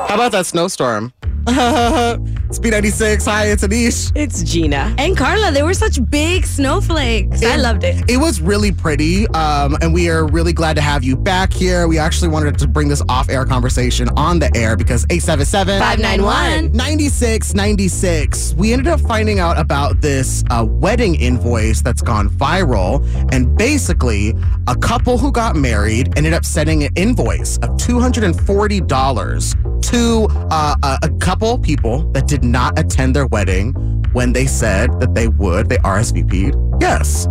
How about that snowstorm? B96. Hi, it's Anish. It's Gina. And Carla, they were such big snowflakes. I loved it. It was really pretty, um, and we are really glad to have you back here. We actually wanted to bring this off air conversation on the air because 877 591 9696. We ended up finding out about this uh, wedding invoice that's gone viral. And basically, a couple who got married ended up sending an invoice of $240 to uh, a, a couple people that did not attend their wedding when they said that they would. They RSVP'd. Yes.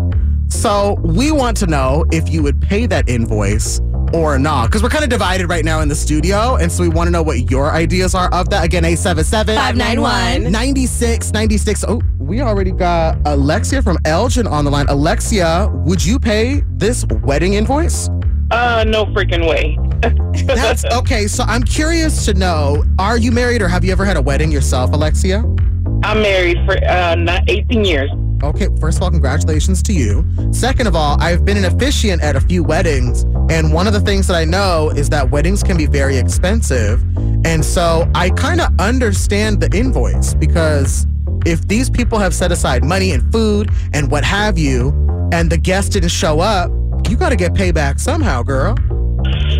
So we want to know if you would pay that invoice or not. Because we're kind of divided right now in the studio. And so we want to know what your ideas are of that. Again, 877 591 9696. Oh, we already got Alexia from Elgin on the line. Alexia, would you pay this wedding invoice? Uh, no freaking way. That's okay. So I'm curious to know are you married or have you ever had a wedding yourself, Alexia? I'm married for uh, not 18 years. Okay, first of all, congratulations to you. Second of all, I've been an officiant at a few weddings, and one of the things that I know is that weddings can be very expensive. And so I kind of understand the invoice because if these people have set aside money and food and what have you, and the guest didn't show up, you got to get payback somehow, girl.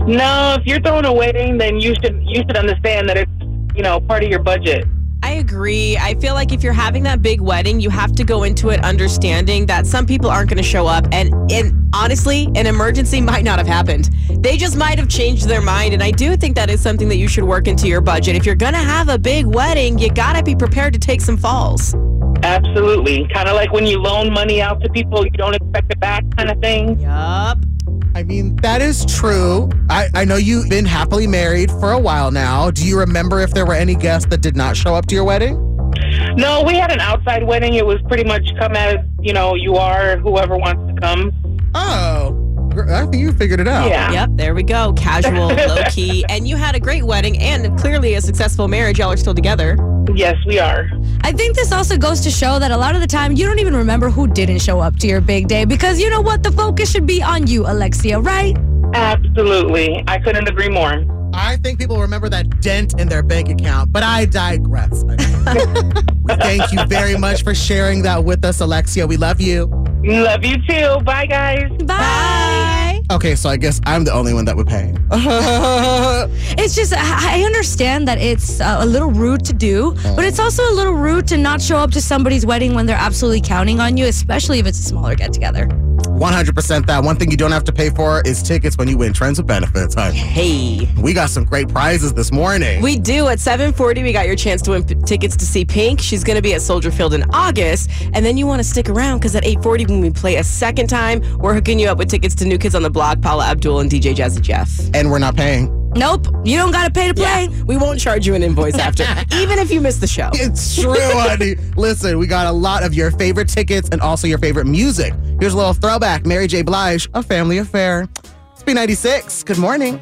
No, if you're throwing a wedding, then you should you should understand that it's you know part of your budget. I agree. I feel like if you're having that big wedding, you have to go into it understanding that some people aren't going to show up. And, and honestly, an emergency might not have happened. They just might have changed their mind. And I do think that is something that you should work into your budget. If you're going to have a big wedding, you got to be prepared to take some falls. Absolutely, kind of like when you loan money out to people you don't expect it back, kind of thing. Yup. I mean, that is true. I, I know you've been happily married for a while now. Do you remember if there were any guests that did not show up to your wedding? No, we had an outside wedding. It was pretty much come as you know you are, whoever wants to come. Oh, I think you figured it out. Yeah. Yep, there we go. Casual, low key. And you had a great wedding and clearly a successful marriage. Y'all are still together. Yes, we are. I think this also goes to show that a lot of the time you don't even remember who didn't show up to your big day because you know what? The focus should be on you, Alexia, right? Absolutely, I couldn't agree more. I think people remember that dent in their bank account, but I digress. I mean, we thank you very much for sharing that with us, Alexia. We love you. Love you too. Bye, guys. Bye. Okay, so I guess I'm the only one that would pay. It's just, I I understand that it's uh, a little rude to do, but it's also a little rude to not show up to somebody's wedding when they're absolutely counting on you, especially if it's a smaller get together. 100% that. One thing you don't have to pay for is tickets when you win Trends with Benefits. Huh? Hey. We got some great prizes this morning. We do. At 740, we got your chance to win p- tickets to see Pink. She's going to be at Soldier Field in August. And then you want to stick around because at 840, when we play a second time, we're hooking you up with tickets to New Kids on the Block, Paula Abdul, and DJ Jazzy Jeff. and we're not paying. Nope, you don't got to pay to play. Yeah, we won't charge you an invoice after, even if you miss the show. It's true, honey. Listen, we got a lot of your favorite tickets and also your favorite music. Here's a little throwback Mary J. Blige, A Family Affair. It's B96. Good morning.